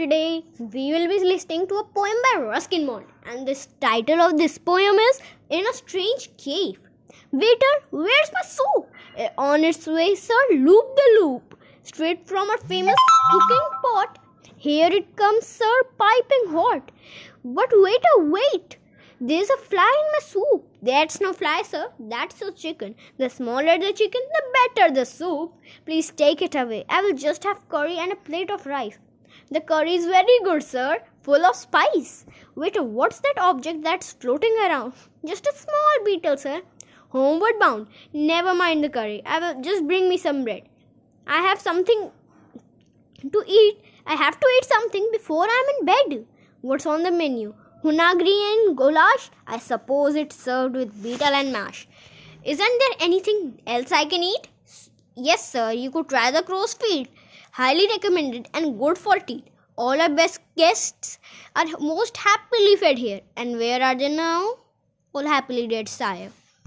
Today we will be listening to a poem by Ruskin Bond, and this title of this poem is In a Strange Café. Waiter, where's my soup? On its way, sir, loop the loop. Straight from our famous cooking pot. Here it comes, sir, piping hot. But waiter, wait! There's a fly in my soup. That's no fly, sir. That's a chicken. The smaller the chicken, the better the soup. Please take it away. I will just have curry and a plate of rice. The curry is very good, sir. Full of spice. Wait, what's that object that's floating around? Just a small beetle, sir. Homeward bound. Never mind the curry. I will just bring me some bread. I have something to eat. I have to eat something before I'm in bed. What's on the menu? Hunagri and goulash? I suppose it's served with beetle and mash. Isn't there anything else I can eat? Yes, sir. You could try the crow's feet. Highly recommended and good for teeth. All our best guests are most happily fed here. And where are they now? All happily dead, sire.